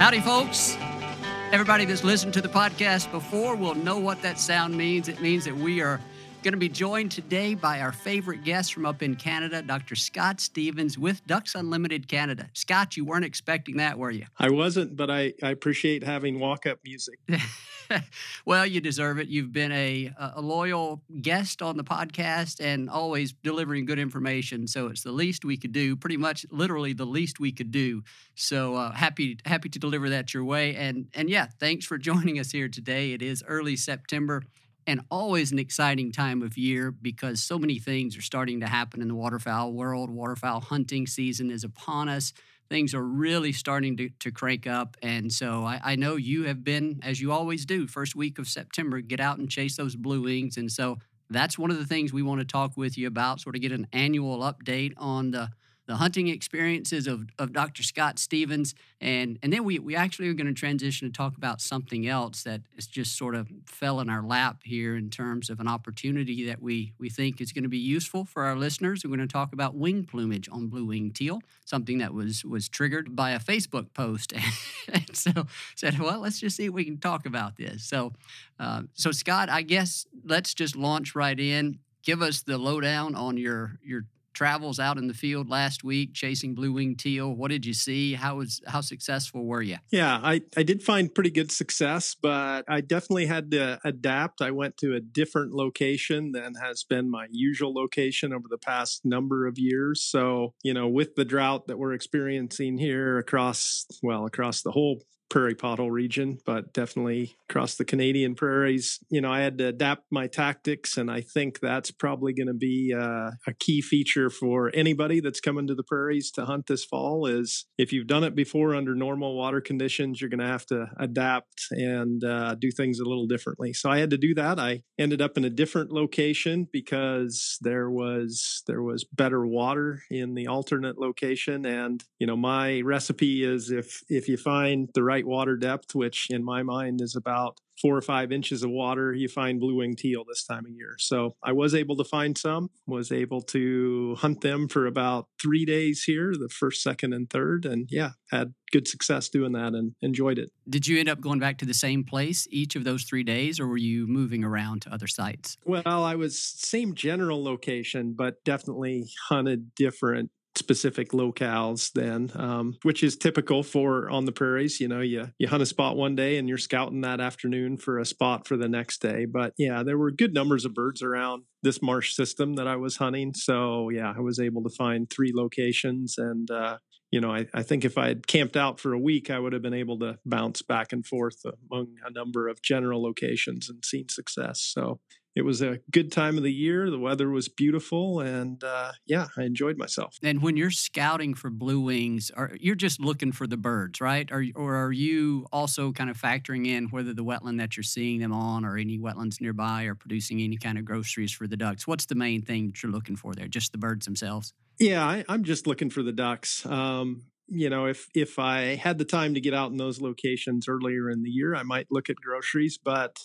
Howdy, folks. Everybody that's listened to the podcast before will know what that sound means. It means that we are going to be joined today by our favorite guest from up in Canada, Dr. Scott Stephens with Ducks Unlimited Canada. Scott, you weren't expecting that, were you? I wasn't, but I, I appreciate having walk up music. well, you deserve it. You've been a, a loyal guest on the podcast and always delivering good information. So it's the least we could do, pretty much literally the least we could do. So uh, happy happy to deliver that your way. And and yeah, thanks for joining us here today. It is early September and always an exciting time of year because so many things are starting to happen in the waterfowl world. Waterfowl hunting season is upon us things are really starting to, to crank up. And so I, I, know you have been, as you always do, first week of September, get out and chase those blue wings. And so that's one of the things we want to talk with you about, sort of get an annual update on the the hunting experiences of, of Dr. Scott Stephens. And, and then we, we actually are going to transition to talk about something else that is just sort of fell in our lap here in terms of an opportunity that we, we think is going to be useful for our listeners. We're going to talk about wing plumage on blue wing teal, something that was, was triggered by a Facebook post. and so said, well, let's just see if we can talk about this. So, uh, so Scott, I guess let's just launch right in give us the lowdown on your your travels out in the field last week chasing blue wing teal. What did you see? How was how successful were you? Yeah, I, I did find pretty good success, but I definitely had to adapt. I went to a different location than has been my usual location over the past number of years. So, you know, with the drought that we're experiencing here across well, across the whole prairie pothole region, but definitely across the Canadian prairies. You know, I had to adapt my tactics, and I think that's probably going to be uh, a key feature for anybody that's coming to the prairies to hunt this fall. Is if you've done it before under normal water conditions, you're going to have to adapt and uh, do things a little differently. So I had to do that. I ended up in a different location because there was there was better water in the alternate location, and you know, my recipe is if if you find the right water depth, which in my mind is about four or five inches of water, you find blue winged teal this time of year. So I was able to find some, was able to hunt them for about three days here, the first, second, and third. And yeah, had good success doing that and enjoyed it. Did you end up going back to the same place each of those three days, or were you moving around to other sites? Well, I was same general location, but definitely hunted different specific locales then, um, which is typical for on the prairies. You know, you you hunt a spot one day and you're scouting that afternoon for a spot for the next day. But yeah, there were good numbers of birds around this marsh system that I was hunting. So yeah, I was able to find three locations and. Uh, you know, I, I think if I had camped out for a week, I would have been able to bounce back and forth among a number of general locations and seen success. So it was a good time of the year. The weather was beautiful, and uh, yeah, I enjoyed myself. And when you're scouting for blue wings, are you're just looking for the birds, right? Or, or are you also kind of factoring in whether the wetland that you're seeing them on, or any wetlands nearby, are producing any kind of groceries for the ducks? What's the main thing that you're looking for there? Just the birds themselves? Yeah, I, am just looking for the ducks. Um, you know, if if I had the time to get out in those locations earlier in the year, I might look at groceries, but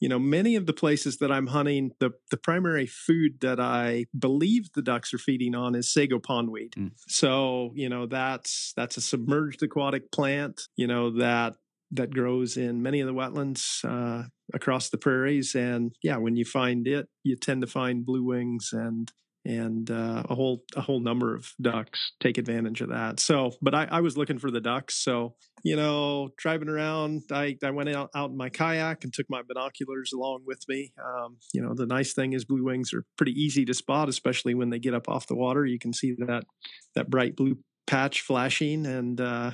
you know, many of the places that I'm hunting, the, the primary food that I believe the ducks are feeding on is sago pondweed. Mm. So, you know, that's that's a submerged aquatic plant, you know, that that grows in many of the wetlands uh, across the prairies. And yeah, when you find it, you tend to find blue wings and and uh, a whole a whole number of ducks take advantage of that. So, but I, I, was looking for the ducks. So, you know, driving around, I, I went out, out in my kayak and took my binoculars along with me. Um, you know, the nice thing is blue wings are pretty easy to spot, especially when they get up off the water. You can see that that bright blue patch flashing, and uh,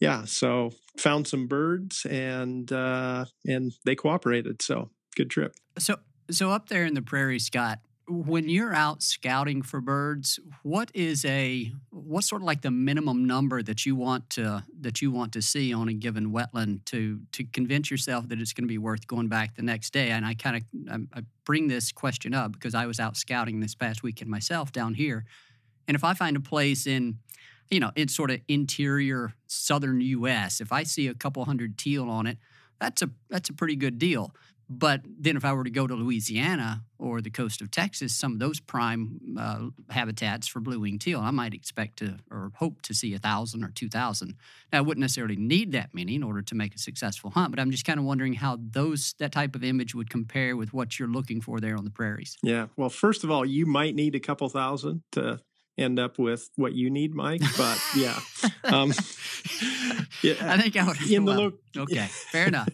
yeah, so found some birds and uh, and they cooperated. So good trip. So so up there in the prairie, Scott, when you're out scouting for birds, what is a what's sort of like the minimum number that you want to that you want to see on a given wetland to to convince yourself that it's going to be worth going back the next day? And I kind of um, I bring this question up because I was out scouting this past weekend myself down here, and if I find a place in you know in sort of interior southern U.S., if I see a couple hundred teal on it, that's a that's a pretty good deal. But then, if I were to go to Louisiana or the coast of Texas, some of those prime uh, habitats for blue winged teal, I might expect to or hope to see a thousand or two thousand. Now, I wouldn't necessarily need that many in order to make a successful hunt, but I'm just kind of wondering how those that type of image would compare with what you're looking for there on the prairies. Yeah. Well, first of all, you might need a couple thousand to end up with what you need, Mike. But yeah, um, yeah. I think I would. In well, the lo- okay, fair enough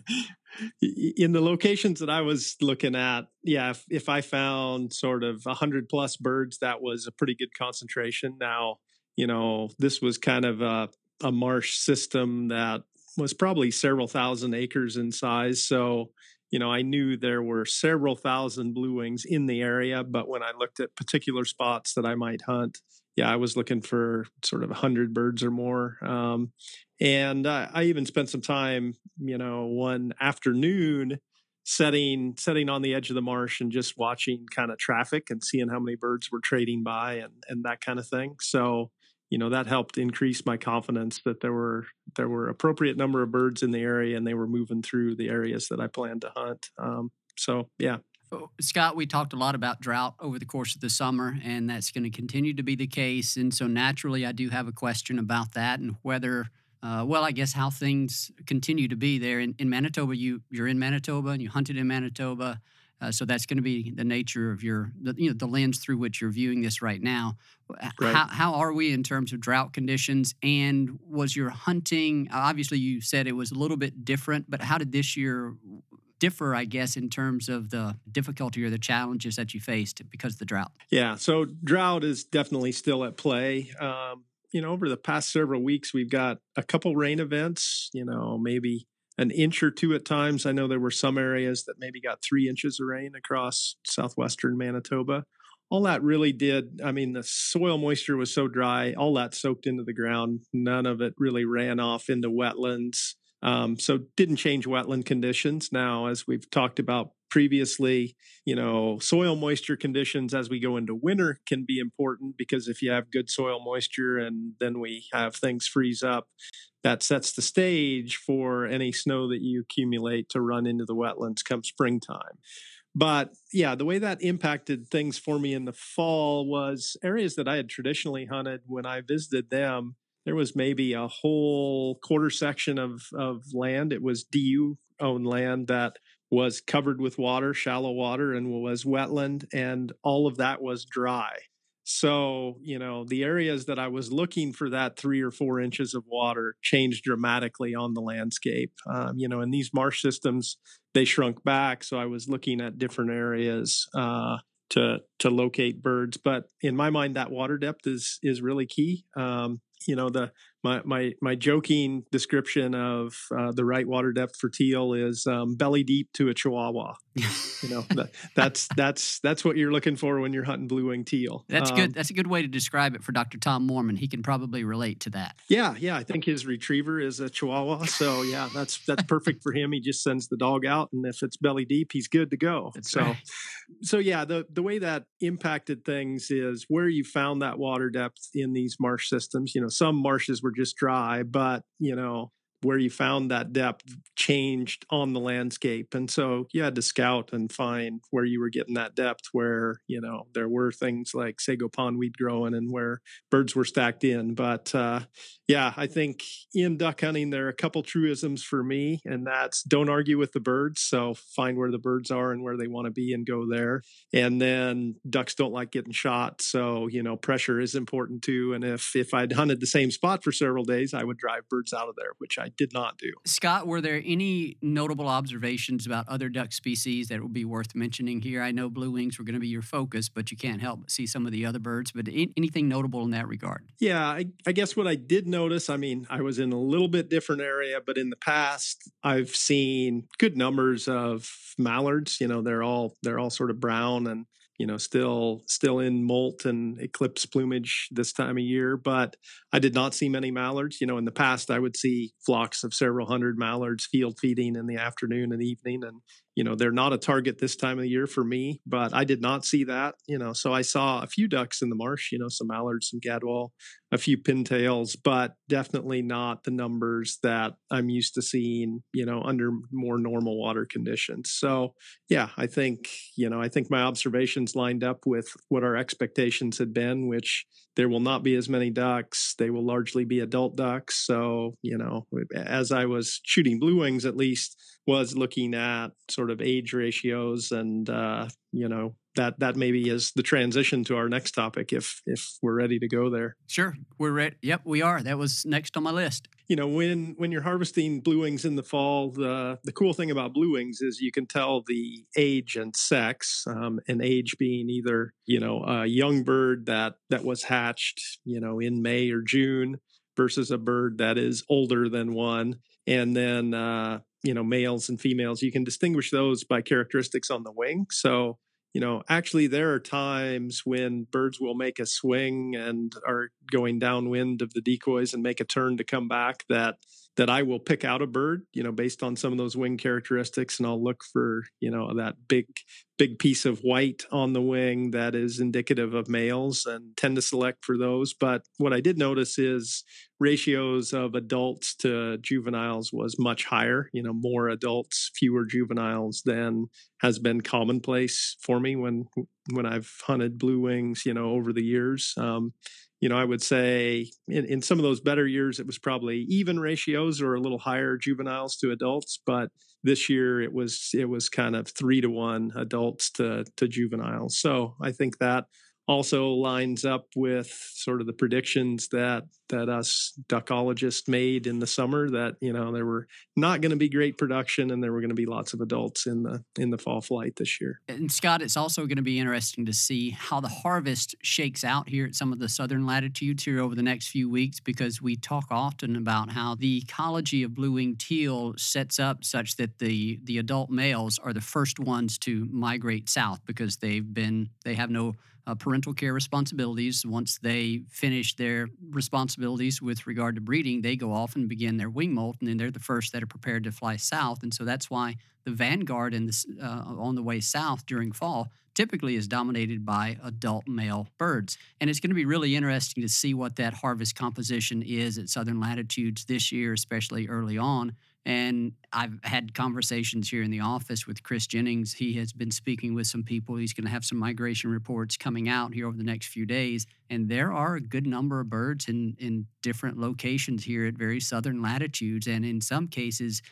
in the locations that I was looking at, yeah, if, if I found sort of a hundred plus birds, that was a pretty good concentration. Now, you know, this was kind of a, a marsh system that was probably several thousand acres in size. So, you know, I knew there were several thousand blue wings in the area, but when I looked at particular spots that I might hunt, yeah, I was looking for sort of a hundred birds or more. Um, and I, I even spent some time, you know, one afternoon setting setting on the edge of the marsh and just watching kind of traffic and seeing how many birds were trading by and and that kind of thing. So, you know, that helped increase my confidence that there were there were appropriate number of birds in the area and they were moving through the areas that I planned to hunt. Um, so, yeah, Scott, we talked a lot about drought over the course of the summer, and that's going to continue to be the case. And so, naturally, I do have a question about that and whether uh, well, I guess how things continue to be there in, in Manitoba. You you're in Manitoba and you hunted in Manitoba, uh, so that's going to be the nature of your the, you know the lens through which you're viewing this right now. Right. How how are we in terms of drought conditions? And was your hunting obviously you said it was a little bit different, but how did this year differ, I guess, in terms of the difficulty or the challenges that you faced because of the drought? Yeah, so drought is definitely still at play. Um, you know, over the past several weeks, we've got a couple rain events, you know, maybe an inch or two at times. I know there were some areas that maybe got three inches of rain across southwestern Manitoba. All that really did, I mean, the soil moisture was so dry, all that soaked into the ground. None of it really ran off into wetlands. Um, so didn't change wetland conditions. Now, as we've talked about previously, you know, soil moisture conditions as we go into winter can be important because if you have good soil moisture and then we have things freeze up, that sets the stage for any snow that you accumulate to run into the wetlands come springtime. But yeah, the way that impacted things for me in the fall was areas that I had traditionally hunted when I visited them. There was maybe a whole quarter section of, of land. It was DU owned land that was covered with water, shallow water, and was wetland, and all of that was dry. So, you know, the areas that I was looking for that three or four inches of water changed dramatically on the landscape. Um, you know, in these marsh systems, they shrunk back. So I was looking at different areas uh, to to locate birds. But in my mind, that water depth is is really key. Um, you know, the my my my joking description of uh, the right water depth for teal is um, belly deep to a chihuahua. you know, that, that's that's that's what you're looking for when you're hunting blue wing teal. That's um, good. That's a good way to describe it for Dr. Tom Moorman. He can probably relate to that. Yeah, yeah. I think his retriever is a chihuahua, so yeah, that's that's perfect for him. He just sends the dog out, and if it's belly deep, he's good to go. That's so, right. so yeah, the the way that impacted things is where you found that water depth in these marsh systems. You know, some marshes were just dry, but you know, where you found that depth changed on the landscape. And so you had to scout and find where you were getting that depth where, you know, there were things like sago pondweed growing and where birds were stacked in. But uh, yeah, I think in duck hunting, there are a couple truisms for me, and that's don't argue with the birds. So find where the birds are and where they want to be and go there. And then ducks don't like getting shot. So, you know, pressure is important too. And if, if I'd hunted the same spot for several days, I would drive birds out of there, which I did not do. Scott, were there any notable observations about other duck species that would be worth mentioning here? I know blue wings were going to be your focus, but you can't help but see some of the other birds. But anything notable in that regard? Yeah, I, I guess what I did notice, I mean, I was in a little bit different area, but in the past, I've seen good numbers of mallards. You know, they're all they're all sort of brown and you know still still in molt and eclipse plumage this time of year but i did not see many mallards. You know in the past i would see flocks of several hundred mallards field feeding in the afternoon and evening and you know they're not a target this time of the year for me but i did not see that you know so i saw a few ducks in the marsh you know some mallards some gadwall a few pintails but definitely not the numbers that i'm used to seeing you know under more normal water conditions. So yeah i think you know i think my observations lined up with what our expectations had been which there will not be as many ducks they will largely be adult ducks so you know as i was shooting blue wings at least was looking at sort of age ratios and uh, you know that that maybe is the transition to our next topic if if we're ready to go there. Sure, we're ready. Yep, we are. That was next on my list. You know, when when you're harvesting blue wings in the fall, the the cool thing about blue wings is you can tell the age and sex, um, and age being either you know a young bird that that was hatched, you know, in May or June, versus a bird that is older than one, and then uh, you know males and females you can distinguish those by characteristics on the wing. So you know actually there are times when birds will make a swing and are going downwind of the decoys and make a turn to come back that that I will pick out a bird, you know, based on some of those wing characteristics, and I'll look for, you know, that big, big piece of white on the wing that is indicative of males, and tend to select for those. But what I did notice is ratios of adults to juveniles was much higher. You know, more adults, fewer juveniles than has been commonplace for me when when I've hunted blue wings, you know, over the years. Um, you know, I would say in, in some of those better years, it was probably even ratios or a little higher juveniles to adults. But this year, it was it was kind of three to one adults to to juveniles. So I think that also lines up with sort of the predictions that that us duckologists made in the summer that you know there were not going to be great production and there were going to be lots of adults in the in the fall flight this year. And Scott, it's also going to be interesting to see how the harvest shakes out here at some of the southern latitudes here over the next few weeks because we talk often about how the ecology of blue-winged teal sets up such that the the adult males are the first ones to migrate south because they've been they have no uh, parental care responsibilities. Once they finish their responsibilities with regard to breeding, they go off and begin their wing molt, and then they're the first that are prepared to fly south. And so that's why the vanguard in this, uh, on the way south during fall typically is dominated by adult male birds. And it's going to be really interesting to see what that harvest composition is at southern latitudes this year, especially early on. And I've had conversations here in the office with Chris Jennings. He has been speaking with some people. He's going to have some migration reports coming out here over the next few days. And there are a good number of birds in, in different locations here at very southern latitudes, and in some cases,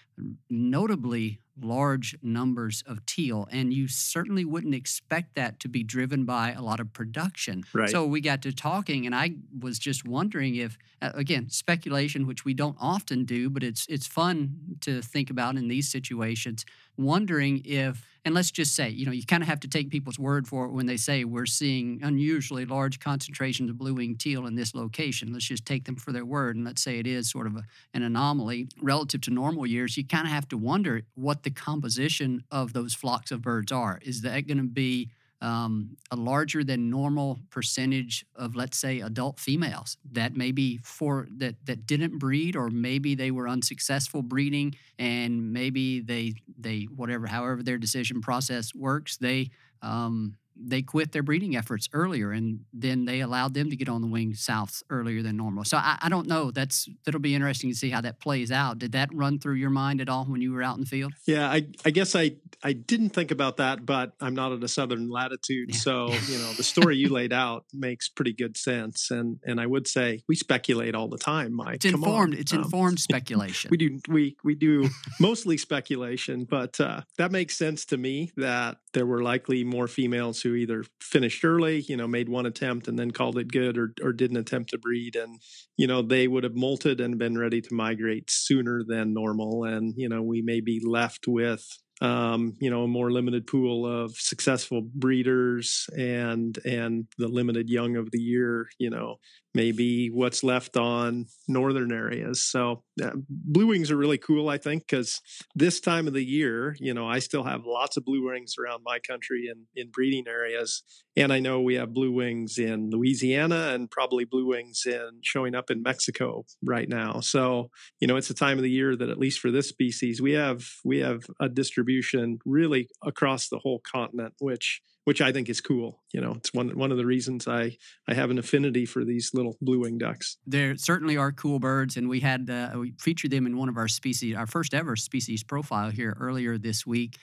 notably large numbers of teal. And you certainly wouldn't expect that to be driven by a lot of production. Right. So we got to talking, and I was just wondering if, uh, again, speculation, which we don't often do, but it's it's fun to think about in these situations. Wondering if, and let's just say, you know, you kind of have to take people's word for it when they say we're seeing unusually large concentrations of blue-winged teal in this location. Let's just take them for their word, and let's say it is sort of a, an anomaly relative to normal years. You kind of have to wonder what the composition of those flocks of birds are. Is that going to be um, a larger than normal percentage of, let's say, adult females that maybe for that that didn't breed, or maybe they were unsuccessful breeding, and maybe they they whatever however their decision process works, they um, they quit their breeding efforts earlier, and then they allowed them to get on the wing south earlier than normal. So I, I don't know. That's that'll be interesting to see how that plays out. Did that run through your mind at all when you were out in the field? Yeah, I, I guess I, I didn't think about that, but I'm not at a southern latitude, Yeah. so you know the story you laid out makes pretty good sense. And and I would say we speculate all the time, Mike. It's Come on. informed. It's Um, informed speculation. we do we we do mostly speculation, but uh, that makes sense to me that there were likely more females who either finished early, you know, made one attempt and then called it good, or or didn't attempt to breed, and you know they would have molted and been ready to migrate sooner than normal, and you know we may be left with um, you know, a more limited pool of successful breeders and and the limited young of the year, you know, maybe what's left on northern areas. So uh, blue wings are really cool, I think, because this time of the year, you know, I still have lots of blue wings around my country and in breeding areas, and I know we have blue wings in Louisiana and probably blue wings in showing up in Mexico right now. So you know, it's a time of the year that at least for this species, we have we have a distribution really across the whole continent, which which I think is cool. You know, it's one one of the reasons I I have an affinity for these little blue wing ducks. there certainly are cool birds, and we had uh, we featured them in one of our species, our first ever species profile here earlier this week.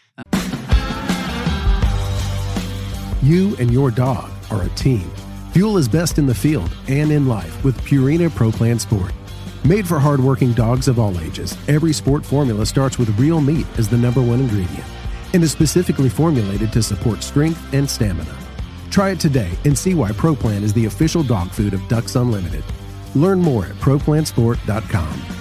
You and your dog are a team. Fuel is best in the field and in life with Purina Pro Plan Sport. Made for hardworking dogs of all ages, every sport formula starts with real meat as the number one ingredient and is specifically formulated to support strength and stamina. Try it today and see why ProPlan is the official dog food of Ducks Unlimited. Learn more at ProPlansport.com.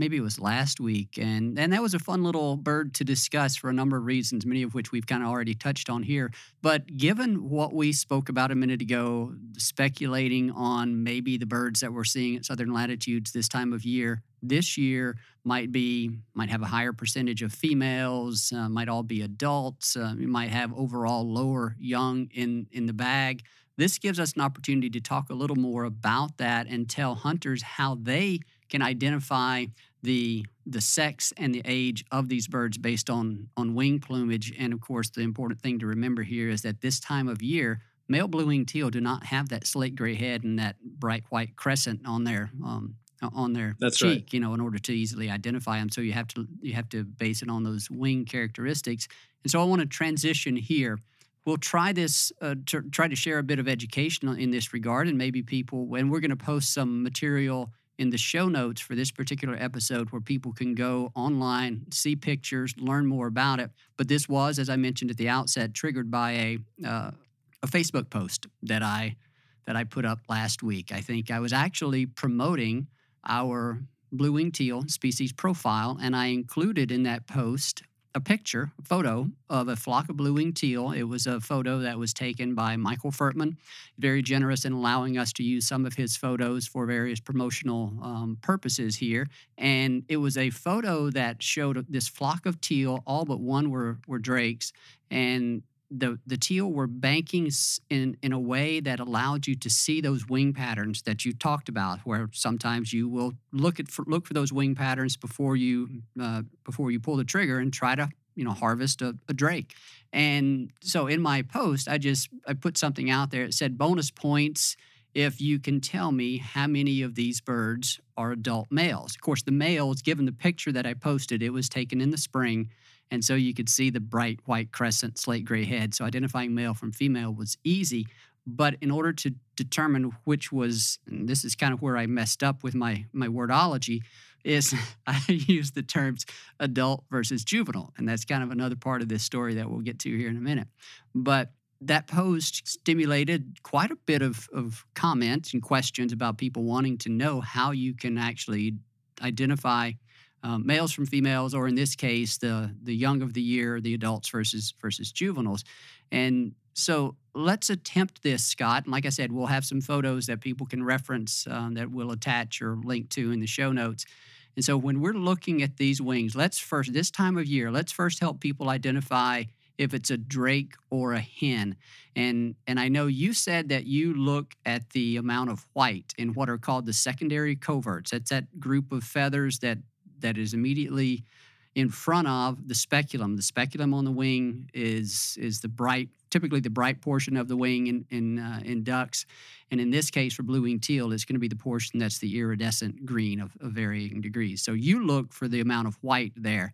Maybe it was last week, and and that was a fun little bird to discuss for a number of reasons, many of which we've kind of already touched on here. But given what we spoke about a minute ago, speculating on maybe the birds that we're seeing at southern latitudes this time of year, this year might be might have a higher percentage of females, uh, might all be adults, uh, might have overall lower young in in the bag. This gives us an opportunity to talk a little more about that and tell hunters how they can identify the the sex and the age of these birds based on on wing plumage. And of course, the important thing to remember here is that this time of year, male blue-winged teal do not have that slate gray head and that bright white crescent on their um, on their That's cheek, right. you know, in order to easily identify them. So you have to you have to base it on those wing characteristics. And so I want to transition here we'll try this uh, to try to share a bit of education in this regard and maybe people and we're going to post some material in the show notes for this particular episode where people can go online see pictures learn more about it. But this was as i mentioned at the outset triggered by a uh, a facebook post that i that i put up last week. I think i was actually promoting our blue wing teal species profile and i included in that post a picture, a photo of a flock of blue winged teal. It was a photo that was taken by Michael Furtman, very generous in allowing us to use some of his photos for various promotional um, purposes here. And it was a photo that showed this flock of teal, all but one were, were drakes. And the the teal were banking in in a way that allowed you to see those wing patterns that you talked about where sometimes you will look at for, look for those wing patterns before you uh, before you pull the trigger and try to you know harvest a, a drake. And so in my post i just i put something out there. It said bonus points if you can tell me how many of these birds are adult males. Of course the males given the picture that i posted it was taken in the spring and so you could see the bright white crescent slate gray head. So identifying male from female was easy. But in order to determine which was, this is kind of where I messed up with my, my wordology, is I used the terms adult versus juvenile. And that's kind of another part of this story that we'll get to here in a minute. But that post stimulated quite a bit of, of comments and questions about people wanting to know how you can actually identify um, males from females, or in this case, the the young of the year, the adults versus versus juveniles. And so let's attempt this, Scott. And like I said, we'll have some photos that people can reference um, that we'll attach or link to in the show notes. And so when we're looking at these wings, let's first, this time of year, let's first help people identify if it's a drake or a hen. And and I know you said that you look at the amount of white in what are called the secondary coverts. That's that group of feathers that that is immediately in front of the speculum. The speculum on the wing is is the bright, typically the bright portion of the wing in in, uh, in ducks, and in this case for blue winged teal, it's going to be the portion that's the iridescent green of, of varying degrees. So you look for the amount of white there,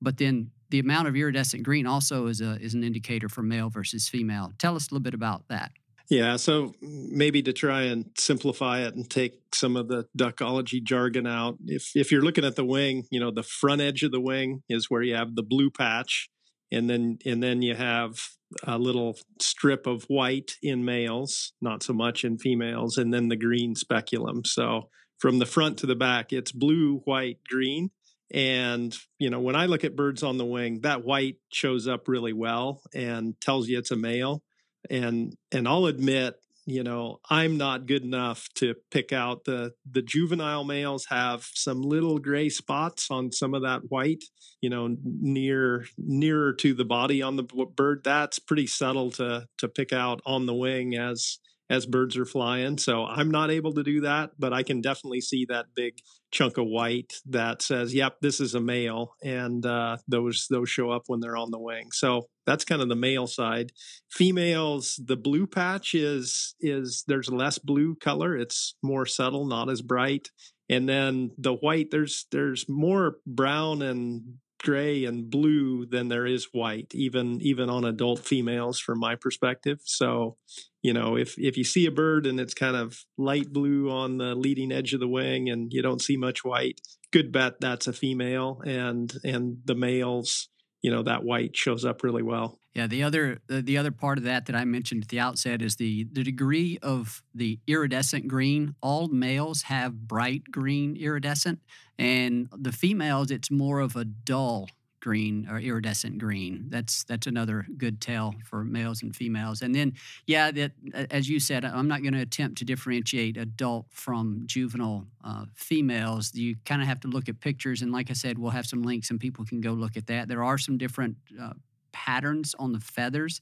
but then the amount of iridescent green also is a is an indicator for male versus female. Tell us a little bit about that. Yeah, so maybe to try and simplify it and take some of the duckology jargon out. If if you're looking at the wing, you know, the front edge of the wing is where you have the blue patch and then and then you have a little strip of white in males, not so much in females, and then the green speculum. So from the front to the back, it's blue, white, green. And, you know, when I look at birds on the wing, that white shows up really well and tells you it's a male and and I'll admit, you know, I'm not good enough to pick out the the juvenile males have some little gray spots on some of that white, you know, near nearer to the body on the bird. That's pretty subtle to to pick out on the wing as as birds are flying. So I'm not able to do that, but I can definitely see that big chunk of white that says, "Yep, this is a male," and uh, those those show up when they're on the wing. So that's kind of the male side. Females, the blue patch is is there's less blue color. It's more subtle, not as bright. And then the white, there's there's more brown and gray and blue than there is white, even even on adult females from my perspective. So, you know, if if you see a bird and it's kind of light blue on the leading edge of the wing and you don't see much white, good bet that's a female and and the males you know that white shows up really well. Yeah, the other the other part of that that I mentioned at the outset is the the degree of the iridescent green. All males have bright green iridescent, and the females it's more of a dull green or iridescent green. That's that's another good tell for males and females. And then, yeah, that as you said, I'm not going to attempt to differentiate adult from juvenile uh, females. You kind of have to look at pictures, and like I said, we'll have some links, and people can go look at that. There are some different uh, patterns on the feathers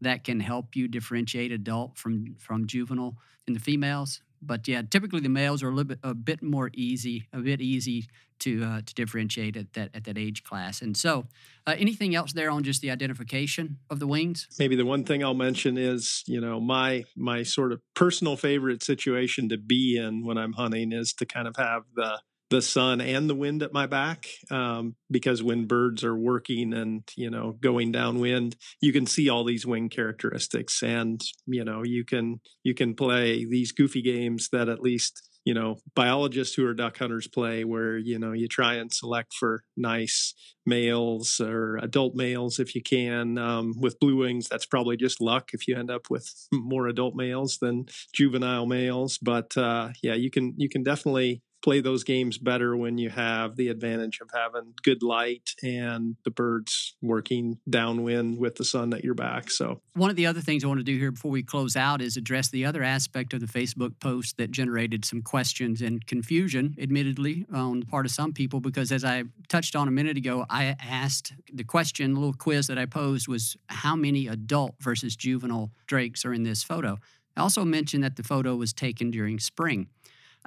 that can help you differentiate adult from from juvenile in the females. But yeah, typically the males are a little bit a bit more easy, a bit easy to uh, to differentiate at that at that age class. And so, uh, anything else there on just the identification of the wings? Maybe the one thing I'll mention is you know my my sort of personal favorite situation to be in when I'm hunting is to kind of have the the sun and the wind at my back um, because when birds are working and you know going downwind you can see all these wing characteristics and you know you can you can play these goofy games that at least you know biologists who are duck hunters play where you know you try and select for nice males or adult males if you can um, with blue wings that's probably just luck. If you end up with more adult males than juvenile males but uh, yeah you can you can definitely play those games better when you have the advantage of having good light and the birds working downwind with the sun at your back. So, one of the other things I want to do here before we close out is address the other aspect of the Facebook post that generated some questions and confusion, admittedly, on the part of some people, because as I touched on a minute ago, I asked the question, a little quiz that I posed was how many adult versus juvenile drakes are in this photo? I also mentioned that the photo was taken during spring.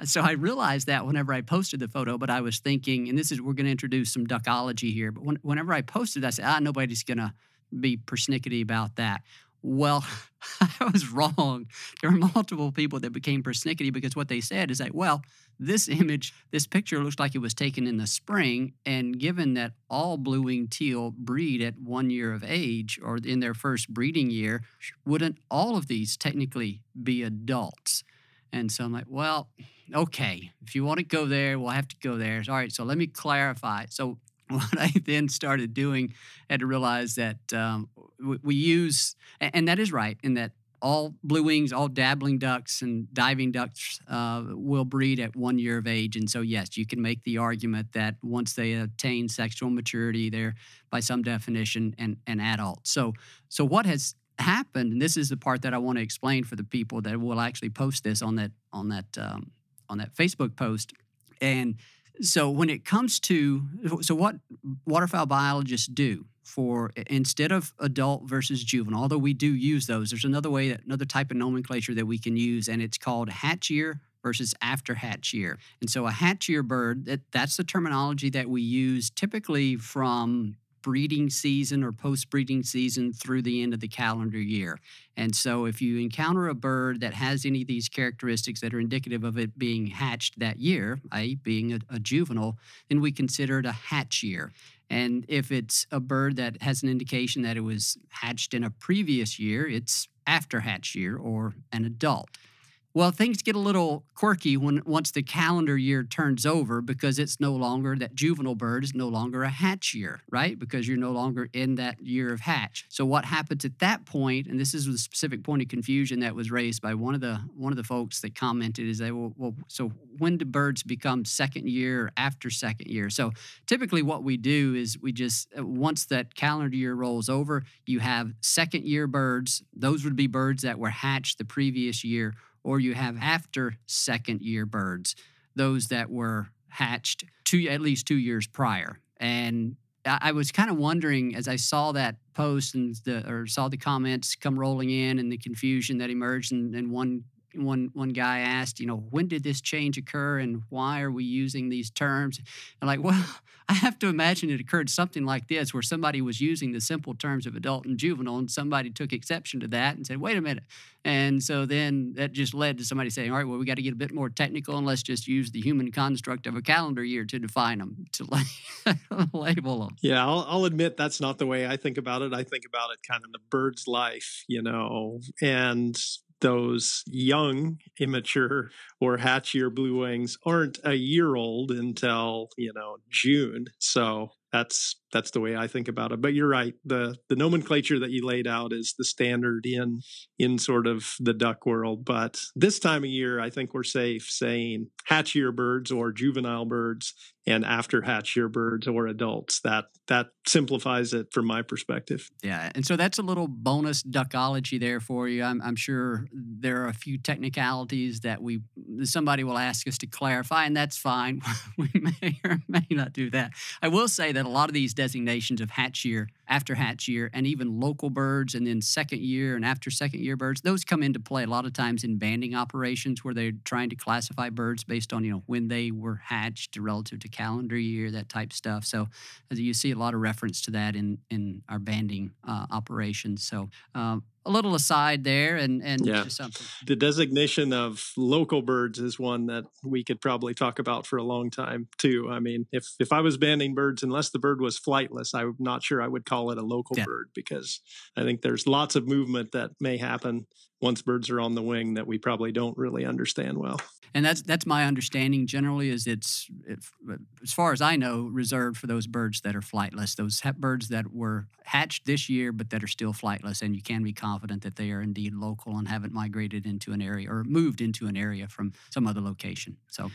So I realized that whenever I posted the photo, but I was thinking, and this is, we're going to introduce some duckology here, but when, whenever I posted, I said, ah, nobody's going to be persnickety about that. Well, I was wrong. There were multiple people that became persnickety because what they said is that, well, this image, this picture looks like it was taken in the spring. And given that all blue winged teal breed at one year of age or in their first breeding year, wouldn't all of these technically be adults? And so I'm like, well, okay, if you want to go there, we'll have to go there. All right, so let me clarify. So what I then started doing, I had to realize that um, we, we, use, and that is right, in that all blue wings, all dabbling ducks and diving ducks uh, will breed at one year of age. And so, yes, you can make the argument that once they attain sexual maturity, they're by some definition an, an adult. So, so what has happened, and this is the part that I want to explain for the people that will actually post this on that on that um, on that Facebook post. And so when it comes to so what waterfowl biologists do for instead of adult versus juvenile, although we do use those, there's another way another type of nomenclature that we can use, and it's called hatch year versus after hatch year. And so a hatch year bird, that, that's the terminology that we use typically from breeding season or post breeding season through the end of the calendar year. And so, if you encounter a bird that has any of these characteristics that are indicative of it being hatched that year, i.e., being a, a juvenile, then we consider it a hatch year. And if it's a bird that has an indication that it was hatched in a previous year, it's after hatch year or an adult. Well, things get a little quirky when once the calendar year turns over because it's no longer that juvenile bird is no longer a hatch year, right? Because you're no longer in that year of hatch. So what happens at that point, and this is the specific point of confusion that was raised by one of the one of the folks that commented, is they well, well so when do birds become second year after second year? So typically what we do is we just uh, once that calendar year rolls over, you have second year birds. Those would be birds that were hatched the previous year or you have after second year birds, those that were hatched two at least two years prior. And I was kind of wondering as I saw that post and the or saw the comments come rolling in and the confusion that emerged, and, and one one one guy asked, you know, when did this change occur and why are we using these terms? And like, well, I have to imagine it occurred something like this, where somebody was using the simple terms of adult and juvenile, and somebody took exception to that and said, wait a minute. And so then that just led to somebody saying, all right, well, we got to get a bit more technical and let's just use the human construct of a calendar year to define them, to label them. Yeah, I'll, I'll admit that's not the way I think about it. I think about it kind of in the bird's life, you know, and those young, immature, or hatch year blue wings aren't a year old until, you know, June. So that's that's the way I think about it. But you're right. the The nomenclature that you laid out is the standard in in sort of the duck world. But this time of year, I think we're safe saying hatch year birds or juvenile birds and after hatch year birds or adults. That that simplifies it from my perspective. Yeah, and so that's a little bonus duckology there for you. I'm, I'm sure there are a few technicalities that we somebody will ask us to clarify, and that's fine. we may or may not do that. I will say that a lot of these designations of hatch year, after hatch year, and even local birds, and then second year and after second year birds, those come into play a lot of times in banding operations where they're trying to classify birds based on you know when they were hatched relative to calendar year, that type stuff. So you see a lot of reference to that in in our banding uh, operations. So. Um, a little aside there and and yeah. something. The designation of local birds is one that we could probably talk about for a long time too. I mean, if if I was banding birds, unless the bird was flightless, I'm not sure I would call it a local yeah. bird because I think there's lots of movement that may happen once birds are on the wing that we probably don't really understand well. And that's that's my understanding generally is it's if, as far as I know reserved for those birds that are flightless, those birds that were hatched this year but that are still flightless, and you can be confident that they are indeed local and haven't migrated into an area or moved into an area from some other location. So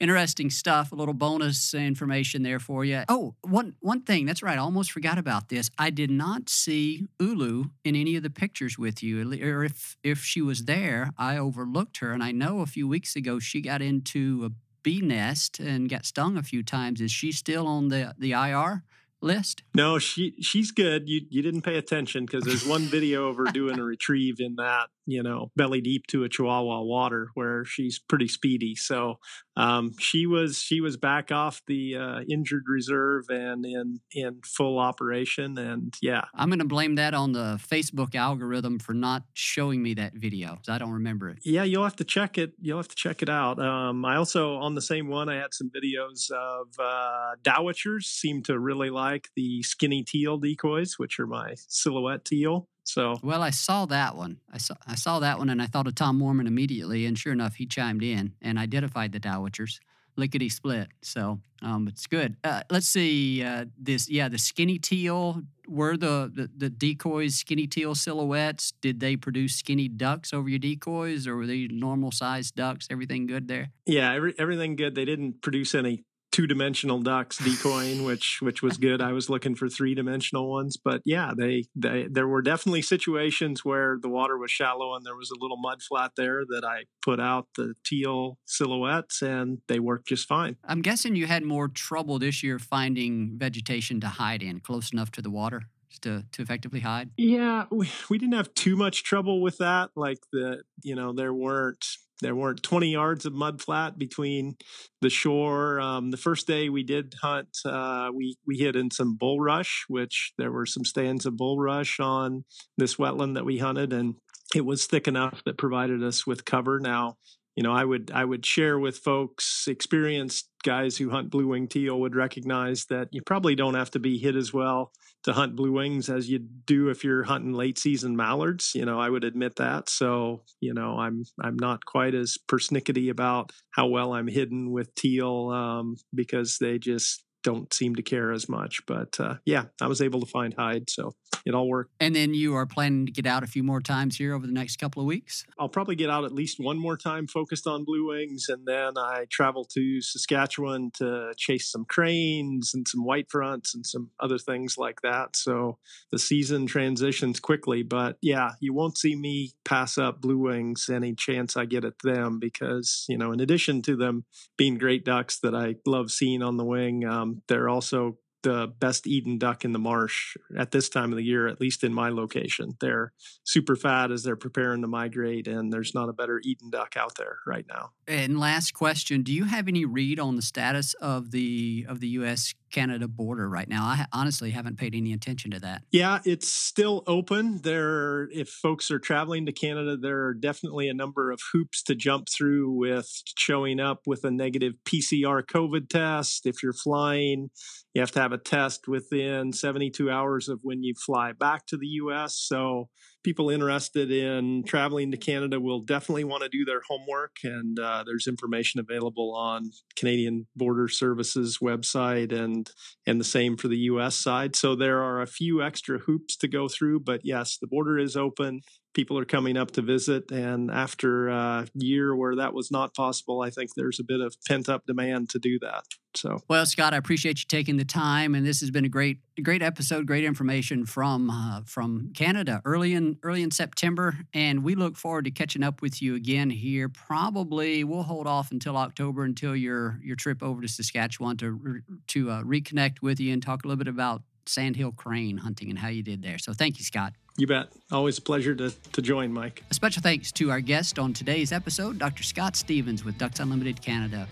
interesting stuff. A little bonus information there for you. Oh, one one thing. That's right. I almost forgot about this. I did not see Ulu in any of the pictures with you, or if if she was there, I overlooked her. And I know a few weeks ago she got into a bee nest and got stung a few times. Is she still on the the IR? List? No, she she's good. You you didn't pay attention because there's one video of her doing a retrieve in that you know belly deep to a Chihuahua water where she's pretty speedy. So um, she was she was back off the uh, injured reserve and in in full operation. And yeah, I'm going to blame that on the Facebook algorithm for not showing me that video. I don't remember it. Yeah, you'll have to check it. You'll have to check it out. Um, I also on the same one I had some videos of uh, dowitchers seem to really like like the skinny teal decoys, which are my silhouette teal. So well, I saw that one. I saw I saw that one, and I thought of Tom Moorman immediately. And sure enough, he chimed in and identified the dowitchers, lickety split. So um, it's good. Uh, let's see uh, this. Yeah, the skinny teal were the, the the decoys skinny teal silhouettes. Did they produce skinny ducks over your decoys, or were they normal sized ducks? Everything good there? Yeah, every, everything good. They didn't produce any two dimensional ducks decoying, which which was good. I was looking for three dimensional ones, but yeah, they they there were definitely situations where the water was shallow and there was a little mud flat there that I put out the teal silhouettes and they worked just fine. I'm guessing you had more trouble this year finding vegetation to hide in close enough to the water to to effectively hide? Yeah, we, we didn't have too much trouble with that. Like the you know there weren't there weren't 20 yards of mud flat between the shore. Um, the first day we did hunt, uh, we we hit in some bulrush, which there were some stands of bulrush on this wetland that we hunted, and it was thick enough that provided us with cover. Now, you know, I would I would share with folks experienced guys who hunt blue wing teal would recognize that you probably don't have to be hit as well to hunt blue wings as you do if you're hunting late season mallards. You know, I would admit that. So, you know, I'm I'm not quite as persnickety about how well I'm hidden with teal um, because they just don't seem to care as much. But uh, yeah, I was able to find hide, so it all worked. And then you are planning to get out a few more times here over the next couple of weeks. I'll probably get out at least one more time, focused on blue wings, and then I travel to Saskatchewan to chase some cranes and some white fronts and some other things like that. So the season transitions quickly, but yeah, you won't see me pass up blue wings any chance I get at them because you know, in addition to them being great ducks that I love seeing on the wing. Um, they're also the best eaten duck in the marsh at this time of the year, at least in my location. They're super fat as they're preparing to migrate, and there's not a better eaten duck out there right now. And last question: Do you have any read on the status of the of the U.S. Canada border right now? I honestly haven't paid any attention to that. Yeah, it's still open. There, if folks are traveling to Canada, there are definitely a number of hoops to jump through with showing up with a negative PCR COVID test. If you're flying, you have to have a test within 72 hours of when you fly back to the U.S. So people interested in traveling to Canada will definitely want to do their homework, and uh, there's information available on Canadian Border Services website, and and the same for the U.S. side. So there are a few extra hoops to go through, but yes, the border is open people are coming up to visit. And after a year where that was not possible, I think there's a bit of pent up demand to do that. So, well, Scott, I appreciate you taking the time, and this has been a great, great episode, great information from uh, from Canada early in early in September, and we look forward to catching up with you again here. Probably we'll hold off until October until your your trip over to Saskatchewan to to uh, reconnect with you and talk a little bit about sandhill crane hunting and how you did there. So, thank you, Scott. You bet. Always a pleasure to, to join, Mike. A special thanks to our guest on today's episode, Dr. Scott Stephens with Ducks Unlimited Canada.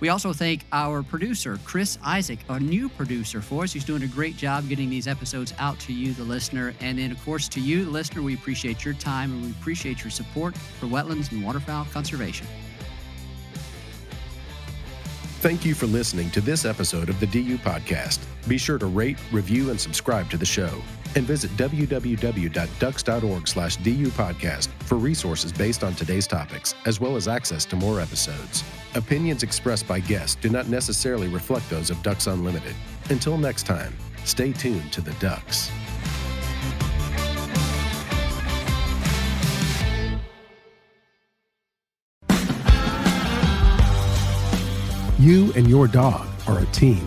We also thank our producer, Chris Isaac, a new producer for us. He's doing a great job getting these episodes out to you, the listener. And then, of course, to you, the listener, we appreciate your time and we appreciate your support for wetlands and waterfowl conservation. Thank you for listening to this episode of the DU Podcast. Be sure to rate, review, and subscribe to the show and visit www.ducks.org slash du for resources based on today's topics, as well as access to more episodes. Opinions expressed by guests do not necessarily reflect those of Ducks Unlimited. Until next time, stay tuned to the Ducks. You and your dog are a team.